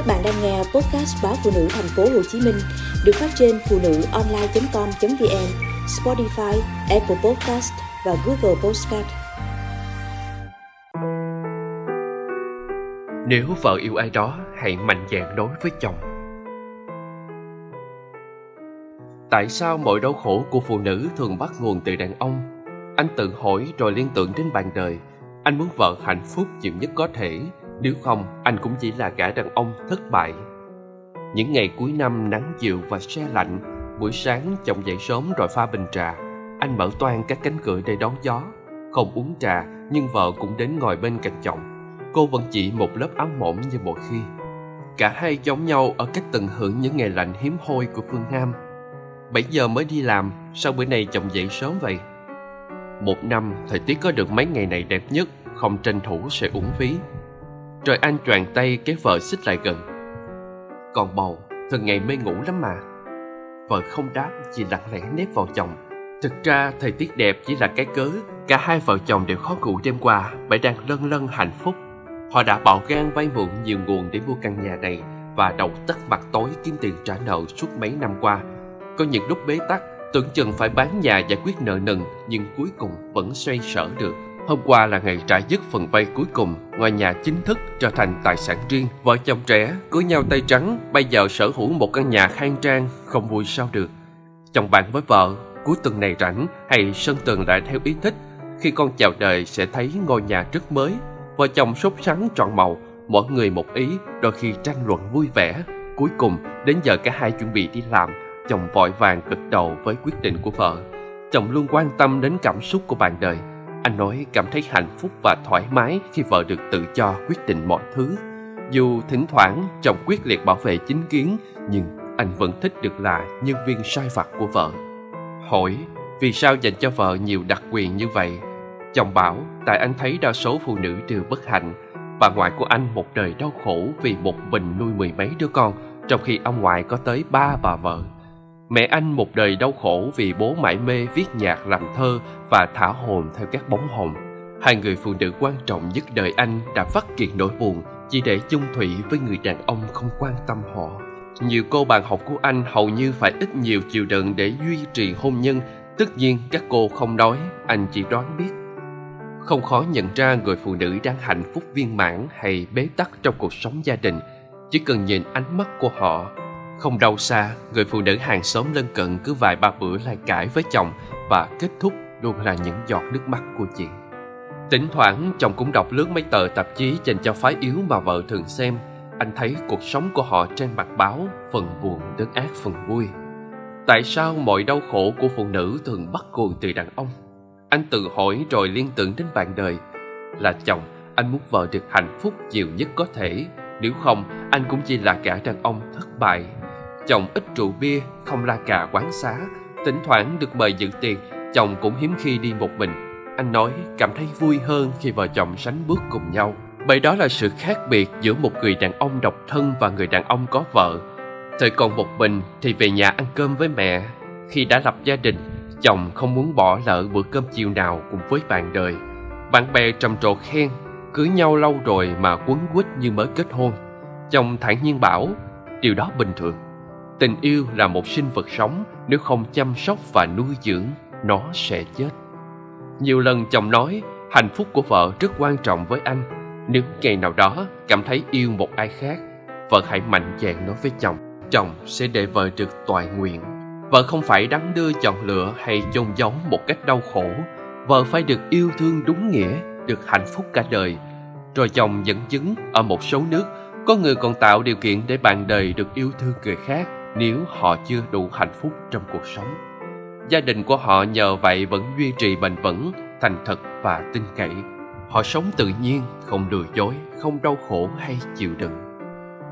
Các bạn đang nghe podcast báo phụ nữ thành phố Hồ Chí Minh được phát trên phụ nữ online.com.vn, Spotify, Apple Podcast và Google Podcast. Nếu vợ yêu ai đó, hãy mạnh dạn đối với chồng. Tại sao mọi đau khổ của phụ nữ thường bắt nguồn từ đàn ông? Anh tự hỏi rồi liên tưởng đến bạn đời. Anh muốn vợ hạnh phúc nhiều nhất có thể, nếu không anh cũng chỉ là gã đàn ông thất bại. Những ngày cuối năm nắng chiều và se lạnh, buổi sáng chồng dậy sớm rồi pha bình trà. Anh mở toan các cánh cửa để đón gió. Không uống trà, nhưng vợ cũng đến ngồi bên cạnh chồng. Cô vẫn chỉ một lớp áo mỏng như mọi khi. Cả hai giống nhau ở cách tận hưởng những ngày lạnh hiếm hoi của phương Nam. 7 giờ mới đi làm, sao bữa nay chồng dậy sớm vậy? Một năm, thời tiết có được mấy ngày này đẹp nhất, không tranh thủ sẽ uổng phí. Rồi anh choàng tay kéo vợ xích lại gần. Còn bầu, thường ngày mê ngủ lắm mà. Vợ không đáp, chỉ lặng lẽ nép vào chồng. Thực ra, thời tiết đẹp chỉ là cái cớ. Cả hai vợ chồng đều khó ngủ đêm qua, bởi đang lân lân hạnh phúc. Họ đã bạo gan vay mượn nhiều nguồn để mua căn nhà này và đầu tất mặt tối kiếm tiền trả nợ suốt mấy năm qua. Có những lúc bế tắc, tưởng chừng phải bán nhà giải quyết nợ nần nhưng cuối cùng vẫn xoay sở được. Hôm qua là ngày trả dứt phần vay cuối cùng, ngôi nhà chính thức trở thành tài sản riêng. Vợ chồng trẻ cưới nhau tay trắng, bây giờ sở hữu một căn nhà khang trang, không vui sao được. Chồng bạn với vợ, cuối tuần này rảnh hay sân tường lại theo ý thích. Khi con chào đời sẽ thấy ngôi nhà rất mới. Vợ chồng sốt sắng trọn màu, mỗi người một ý, đôi khi tranh luận vui vẻ. Cuối cùng, đến giờ cả hai chuẩn bị đi làm, chồng vội vàng gật đầu với quyết định của vợ. Chồng luôn quan tâm đến cảm xúc của bạn đời. Anh nói cảm thấy hạnh phúc và thoải mái khi vợ được tự do quyết định mọi thứ. Dù thỉnh thoảng chồng quyết liệt bảo vệ chính kiến, nhưng anh vẫn thích được là nhân viên sai vặt của vợ. Hỏi vì sao dành cho vợ nhiều đặc quyền như vậy? Chồng bảo tại anh thấy đa số phụ nữ đều bất hạnh. Bà ngoại của anh một đời đau khổ vì một mình nuôi mười mấy đứa con, trong khi ông ngoại có tới ba bà vợ. Mẹ anh một đời đau khổ vì bố mãi mê viết nhạc làm thơ và thả hồn theo các bóng hồng. Hai người phụ nữ quan trọng nhất đời anh đã vắt kiệt nỗi buồn chỉ để chung thủy với người đàn ông không quan tâm họ. Nhiều cô bạn học của anh hầu như phải ít nhiều chịu đựng để duy trì hôn nhân. Tất nhiên các cô không nói, anh chỉ đoán biết. Không khó nhận ra người phụ nữ đang hạnh phúc viên mãn hay bế tắc trong cuộc sống gia đình. Chỉ cần nhìn ánh mắt của họ không đâu xa, người phụ nữ hàng xóm lân cận cứ vài ba bữa lại cãi với chồng và kết thúc luôn là những giọt nước mắt của chị. Tỉnh thoảng chồng cũng đọc lướt mấy tờ tạp chí dành cho phái yếu mà vợ thường xem. Anh thấy cuộc sống của họ trên mặt báo, phần buồn đến ác phần vui. Tại sao mọi đau khổ của phụ nữ thường bắt nguồn từ đàn ông? Anh tự hỏi rồi liên tưởng đến bạn đời. Là chồng, anh muốn vợ được hạnh phúc nhiều nhất có thể. Nếu không, anh cũng chỉ là cả đàn ông thất bại Chồng ít rượu bia, không la cà quán xá. Thỉnh thoảng được mời dự tiệc Chồng cũng hiếm khi đi một mình. Anh nói cảm thấy vui hơn khi vợ chồng sánh bước cùng nhau. Bởi đó là sự khác biệt giữa một người đàn ông độc thân và người đàn ông có vợ. Thời còn một mình thì về nhà ăn cơm với mẹ. Khi đã lập gia đình Chồng không muốn bỏ lỡ bữa cơm chiều nào cùng với bạn đời. Bạn bè trầm trồ khen Cưới nhau lâu rồi mà quấn quýt như mới kết hôn. Chồng thản nhiên bảo Điều đó bình thường. Tình yêu là một sinh vật sống, nếu không chăm sóc và nuôi dưỡng, nó sẽ chết. Nhiều lần chồng nói, hạnh phúc của vợ rất quan trọng với anh. Nếu ngày nào đó cảm thấy yêu một ai khác, vợ hãy mạnh dạn nói với chồng, chồng sẽ để vợ được toại nguyện. Vợ không phải đắn đưa chọn lựa hay chôn giấu một cách đau khổ. Vợ phải được yêu thương đúng nghĩa, được hạnh phúc cả đời. Rồi chồng dẫn chứng ở một số nước, có người còn tạo điều kiện để bạn đời được yêu thương người khác nếu họ chưa đủ hạnh phúc trong cuộc sống. Gia đình của họ nhờ vậy vẫn duy trì bền vững, thành thật và tin cậy. Họ sống tự nhiên, không lừa dối, không đau khổ hay chịu đựng.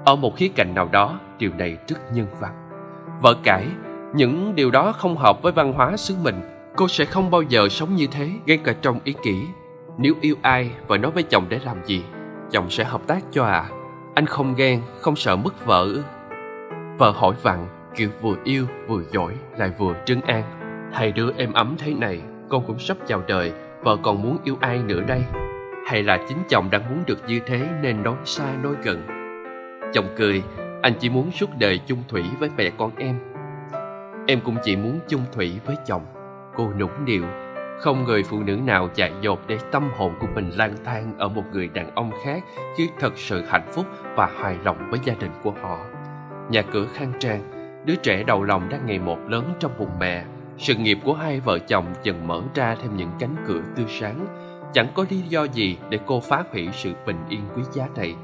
Ở một khía cạnh nào đó, điều này rất nhân văn. Vợ cãi, những điều đó không hợp với văn hóa xứ mình. Cô sẽ không bao giờ sống như thế, ngay cả trong ý kỷ. Nếu yêu ai, vợ nói với chồng để làm gì? Chồng sẽ hợp tác cho à? Anh không ghen, không sợ mất vợ Vợ hỏi vặn kiểu vừa yêu vừa giỏi lại vừa trấn an Hai đứa em ấm thế này Con cũng sắp chào đời Vợ còn muốn yêu ai nữa đây Hay là chính chồng đang muốn được như thế Nên nói xa nói gần Chồng cười, anh chỉ muốn suốt đời chung thủy với mẹ con em. Em cũng chỉ muốn chung thủy với chồng. Cô nũng nịu, không người phụ nữ nào chạy dột để tâm hồn của mình lang thang ở một người đàn ông khác chứ thật sự hạnh phúc và hài lòng với gia đình của họ. Nhà cửa khang trang, đứa trẻ đầu lòng đang ngày một lớn trong bụng mẹ. Sự nghiệp của hai vợ chồng dần mở ra thêm những cánh cửa tươi sáng. Chẳng có lý do gì để cô phá hủy sự bình yên quý giá này.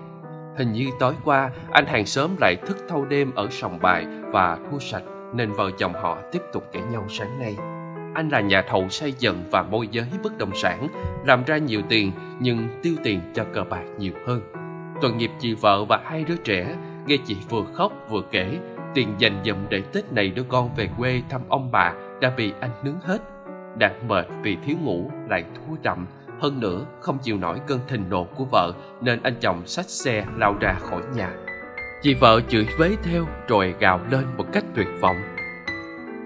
Hình như tối qua anh hàng xóm lại thức thâu đêm ở sòng bài và thua sạch nên vợ chồng họ tiếp tục kể nhau sáng nay. Anh là nhà thầu xây dựng và môi giới bất động sản, làm ra nhiều tiền nhưng tiêu tiền cho cờ bạc nhiều hơn. Tội nghiệp chị vợ và hai đứa trẻ, nghe chị vừa khóc vừa kể, tiền dành dụm để Tết này đưa con về quê thăm ông bà đã bị anh nướng hết. đạt mệt vì thiếu ngủ lại thua đậm, hơn nữa không chịu nổi cơn thịnh nộ của vợ nên anh chồng xách xe lao ra khỏi nhà. Chị vợ chửi vế theo rồi gào lên một cách tuyệt vọng.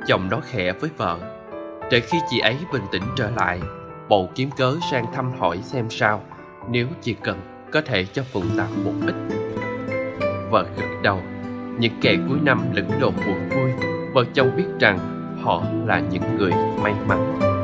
Chồng nói khẽ với vợ để khi chị ấy bình tĩnh trở lại Bầu kiếm cớ sang thăm hỏi xem sao Nếu chị cần Có thể cho Phượng Tạm một ít Vợ gật đầu. Những kẻ cuối năm lẫn lộn buồn vui, Vợ chồng biết rằng Họ là những người may mắn.